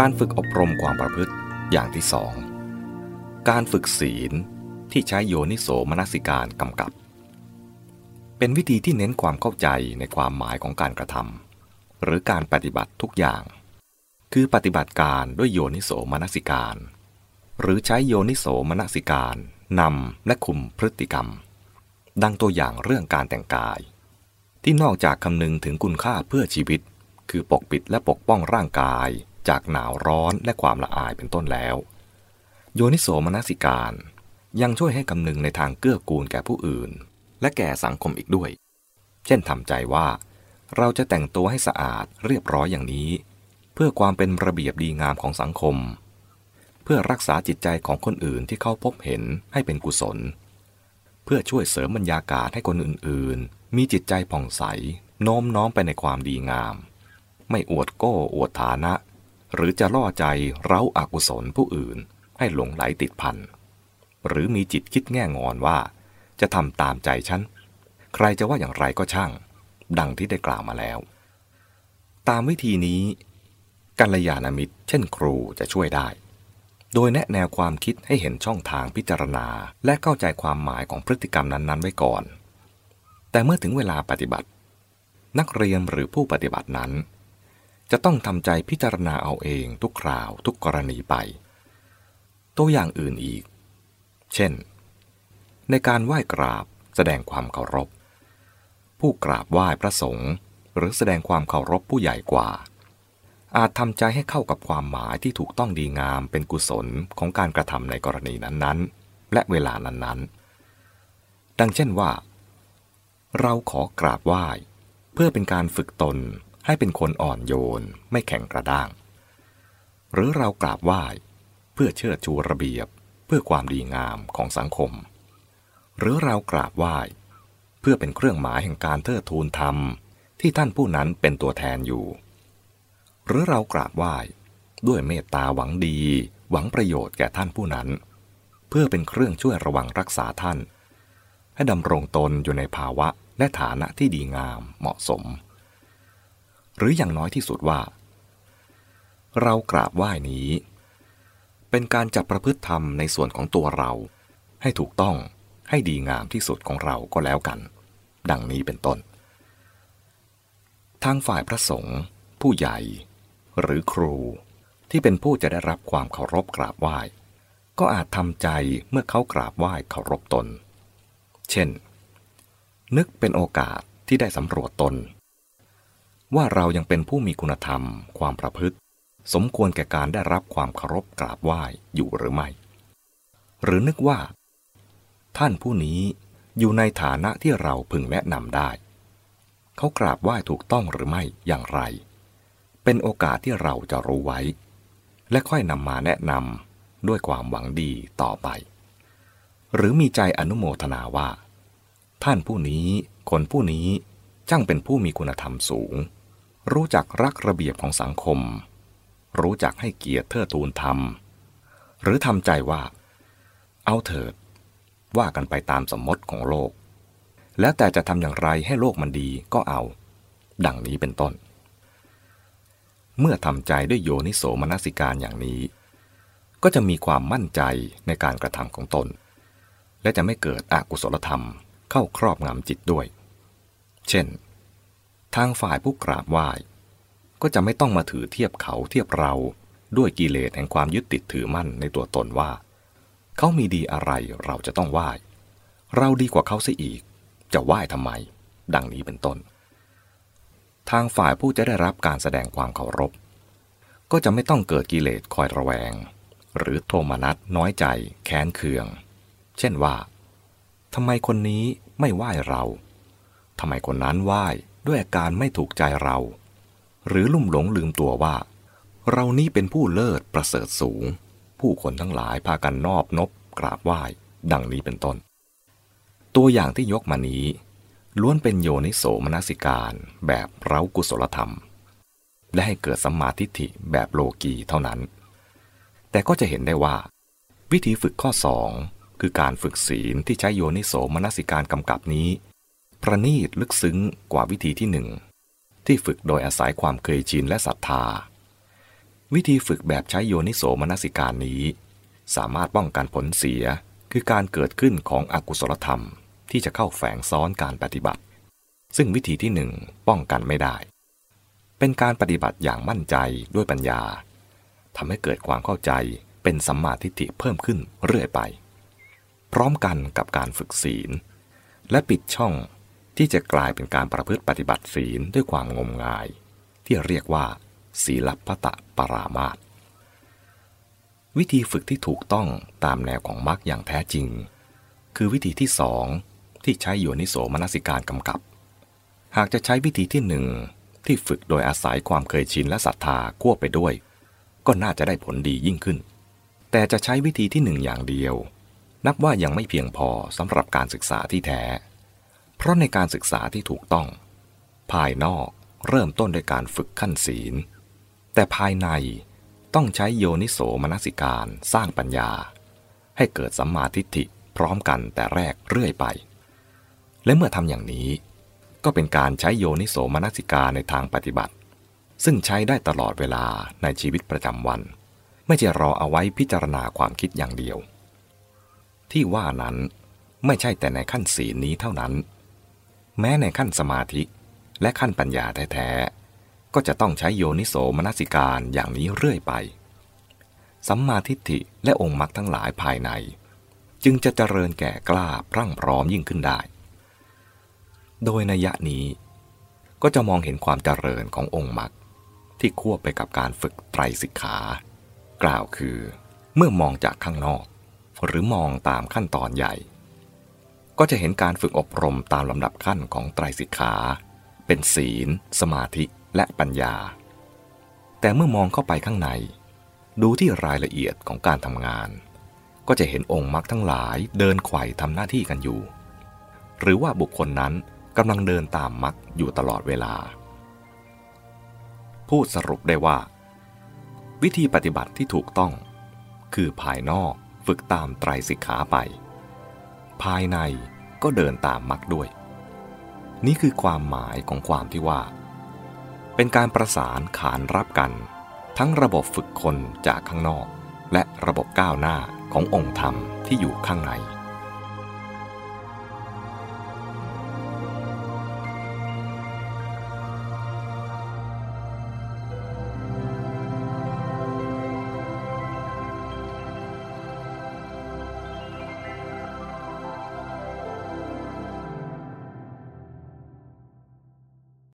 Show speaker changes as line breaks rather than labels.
การฝึกอบรมความประพฤติอย่างที่สองการฝึกศีลที่ใช้โยนิโสมนสิการกำกับ เป็นวิธีที่เน้นความเข้าใจในความหมายของการกระทำหรือการปฏิบัติทุกอย่าง คือปฏิบัติการด้วยโยนิโสมนสิการ หรือใช้โยนิโสมนสิการนำและคุมพฤติกรรม ดังตัวอย่างเรื่องการแต่งกาย ที่นอกจากคำนึงถึงคุณค่าเพื่อชีวิต คือปกปิดและปกป้องร่างกาย จากหนาวร้อนและความละอายเป็นต้นแล้ว โยนิโสมนสิการ ยังช่วยให้คำนึงในทางเกื้อกูลแก่ผู้อื่น และแก่สังคมอีกด้วย เช่นทำใจว่า เราจะแต่งตัวให้สะอาดเรียบร้อยอย่างนี้ เพื่อความเป็นระเบียบดีงามของสังคม เพื่อรักษาจิตใจของคนอื่นที่เขาพบเห็นให้เป็นกุศล เพื่อช่วยเสริมบรรยากาศให้คนอื่นๆ มีจิตใจผ่องใสโน้มน้อมไปในความดีงาม ไม่อวดโก้อวดฐานะ หรือจะล่อใจเร้าอากุศลผู้อื่นให้หลงไหลติดพัน หรือมีจิตคิดแง่งอนว่า จะทำตามใจฉัน ใครจะว่าอย่างไรก็ช่าง ดังที่ได้กล่าวมาแล้ว ตามวิธีนี้กัลยาณมิตร เช่นครูจะช่วยได้ โดยแนะแนวความคิดให้เห็นช่องทางพิจารณา และเข้าใจความหมายของพฤติกรรมนั้นๆ ไว้ก่อน แต่เมื่อถึงเวลาปฏิบัติ นักเรียนหรือผู้ปฏิบัตินั้น จะต้องทำใจพิจารณาเอาเองทุกคราวทุกกรณีไป ตัวอย่างอื่นอีก เช่น ในการไหว้กราบแสดงความเคารพ ผู้กราบไหว้พระสงฆ์หรือแสดงความเคารพผู้ใหญ่กว่า อาจทำใจให้เข้ากับความหมายที่ถูกต้องดีงามเป็นกุศลของการกระทำในกรณีนั้นๆ และเวลานั้นๆ ดังเช่นว่า เราขอกราบไหว้ เพื่อเป็นการฝึกตน ให้เป็นคนอ่อนโยนไม่แข็งกระด้าง หรือเรากราบไหว้ เพื่อเชิดชูระเบียบเพื่อความดีงามของสังคม หรือเรากราบไหว้ เพื่อเป็นเครื่องหมายแห่งการเทิดทูนธรรมที่ท่านผู้นั้นเป็นตัวแทนอยู่ หรือเรากราบไหว้ด้วยเมตตาหวังดี หวังประโยชน์แก่ท่านผู้นั้น เพื่อเป็นเครื่องช่วยระวังรักษาท่าน ให้ดำรงตนอยู่ในภาวะและฐานะที่ดีงามเหมาะสม หรืออย่างน้อยที่สุดว่า เรากราบไหว้นี้ เป็นการจับประพฤติธรรมในส่วนของตัวเรา ให้ถูกต้องให้ดีงามที่สุดของเราก็แล้วกัน ดังนี้เป็นต้น ทางฝ่ายพระสงฆ์ผู้ใหญ่ หรือครูที่เป็นผู้จะได้รับความเคารพกราบไหว้ ก็อาจทำใจเมื่อเขากราบไหว้เคารพตน เช่น นึกเป็นโอกาสที่ได้สำรวจตน ว่าเรายังเป็นผู้มีคุณธรรม ความประพฤติ สมควรแก่การได้รับความเคารพกราบไหว้อยู่หรือไม่ หรือนึกว่า ท่านผู้นี้อยู่ในฐานะที่เราพึงแนะนำได้ เขากราบไหว้ถูกต้องหรือไม่อย่างไร เป็นโอกาสที่เราจะรู้ไว้ และค่อยนำมาแนะนำด้วยความหวังดีต่อไป หรือมีใจอนุโมทนาว่า ท่านผู้นี้คนผู้นี้จ้างเป็นผู้มีคุณธรรมสูง รู้จักรักระเบียบของสังคม รู้จักให้เกียรติเทิดทูนธรรม หรือทำใจว่า เอาเถิด ว่ากันไปตามสมมติของโลก แล้วแต่จะทำอย่างไรให้โลกมันดีก็เอา ดังนี้เป็นต้น เมื่อทำใจด้วยโยนิโสมนสิการอย่างนี้ ก็จะมีความมั่นใจในการกระทำของตน และจะไม่เกิดอกุศลธรรมเข้าครอบงำจิตด้วย เช่น ทางฝ่ายผู้กราบไหว้ ก็จะไม่ต้องมาถือเทียบเขาเทียบเราด้วยกิเลสแห่งความยึดติดถือมั่นในตัวตนว่า เขามีดีอะไรเราจะต้องไหว้ เราดีกว่าเขาเสียอีก จะไหว้ทำไม ดังนี้เป็นต้น ทางฝ่ายผู้จะได้รับการแสดงความเคารพ ก็จะไม่ต้องเกิดกิเลสคอยระแวง หรือโทมนัสน้อยใจ แค้นเคือง เช่นว่าทำไมคนนี้ไม่ไหว้เราทำไมคนนั้นไหว้ ด้วยอาการไม่ถูกใจเรา หรือลุ่มหลงลืมตัวว่า เรานี้เป็นผู้เลิศประเสริฐสูง ผู้คนทั้งหลายพากันนอบนบกราบไหว้ ดังนี้เป็นต้น ตัวอย่างที่ยกมานี้ ล้วนเป็นโยนิโสมนสิการแบบเร้ากุศลธรรม และให้เกิดสัมมาทิฏฐิแบบโลกีเท่านั้น แต่ก็จะเห็นได้ว่า วิธีฝึกข้อสองคือการฝึกศีลที่ใช้โยนิโสมนสิการกำกับนี้ ประณีตลึกซึ้งกว่าวิธีที่หนึ่งที่ฝึกโดยอาศัยความเคยชินและศรัทธา วิธีฝึกแบบใช้โยนิโสมนสิการนี้ สามารถป้องกันผลเสียคือการเกิดขึ้นของอกุศลธรรม ที่จะเข้าแฝงซ้อนการปฏิบัติ ซึ่งวิธีที่หนึ่งป้องกันไม่ได้ เป็นการปฏิบัติอย่างมั่นใจด้วยปัญญาทำให้เกิดความเข้าใจเป็นสัมมาทิฏฐิเพิ่มขึ้นเรื่อยไป พร้อมกันกับการฝึกศีล และปิดช่อง ที่จะกลายเป็นการประพฤติปฏิบัติศีลด้วยความงมงาย ที่เรียกว่า ศีลพัตะปรามาตวิธีฝึกที่ถูกต้องตามแนวของมรรคอย่างแท้จริง คือวิธีที่สองที่ใช้โยนิโสมนสิการกำกับ หากจะใช้วิธีที่หนึ่งที่ฝึกโดยอาศัยความเคยชินและศรัทธาควบไปด้วย ก็น่าจะได้ผลดียิ่งขึ้น แต่จะใช้วิธีที่หนึ่งอย่างเดียว นับว่ายังไม่เพียงพอสำหรับการศึกษาที่แท้ เพราะในการศึกษาที่ถูกต้อง ภายนอกเริ่มต้นด้วยการฝึกขั้นศีล แต่ภายในต้องใช้โยนิโสมนสิการสร้างปัญญา ให้เกิดสัมมาทิฏฐิพร้อมกันแต่แรกเรื่อยไป และเมื่อทำอย่างนี้ ก็เป็นการใช้โยนิโสมนสิการในทางปฏิบัติ ซึ่งใช้ได้ตลอดเวลาในชีวิตประจำวัน ไม่ใช่รอเอาไว้พิจารณาความคิดอย่างเดียว ที่ว่านั้นไม่ใช่แต่ในขั้นศีลนี้เท่านั้น แม้ในขั้นสมาธิและขั้นปัญญาแท้ๆ ก็จะต้องใช้โยนิโสมนสิการอย่างนี้เรื่อยไป สัมมาทิฏฐิและองค์มรรคทั้งหลายภายใน จึงจะเจริญแก่กล้าพรั่งพร้อมยิ่งขึ้นได้ โดยนัยนี้ ก็จะมองเห็นความเจริญขององค์มรรคที่ควบไปกับการฝึกไตรสิกขา กล่าวคือ เมื่อมองจากข้างนอก หรือมองตามขั้นตอนใหญ่ ก็จะเห็นการฝึกอบรมตามลำดับขั้นของไตรสิกขา เป็นศีล สมาธิและปัญญา แต่เมื่อมองเข้าไปข้างใน ดูที่รายละเอียดของการทำงาน ก็จะเห็นองค์มรรคทั้งหลายเดินไขว่ทำหน้าที่กันอยู่ หรือว่าบุคคลนั้นกำลังเดินตามมรรคอยู่ตลอดเวลา พูดสรุปได้ว่า วิธีปฏิบัติที่ถูกต้อง คือภายนอกฝึกตามไตรสิกขาไป ภายในก็เดินตามมรรคด้วย นี่คือความหมายของความที่ว่า เป็นการประสานขานรับกัน ทั้งระบบฝึกคนจากข้างนอก และระบบก้าวหน้าขององค์ธรรมที่อยู่ข้างใน